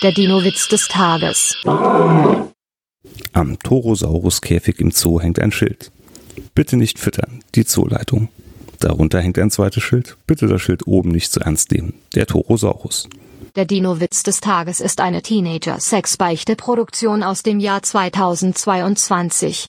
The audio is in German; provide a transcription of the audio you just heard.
Der Dino-Witz des Tages. Am Torosaurus-Käfig im Zoo hängt ein Schild. Bitte nicht füttern, die Zooleitung. Darunter hängt ein zweites Schild. Bitte das Schild oben nicht zu ernst nehmen. Der Torosaurus. Der Dino-Witz des Tages ist eine Teenager-Sexbeichte-Produktion aus dem Jahr 2022.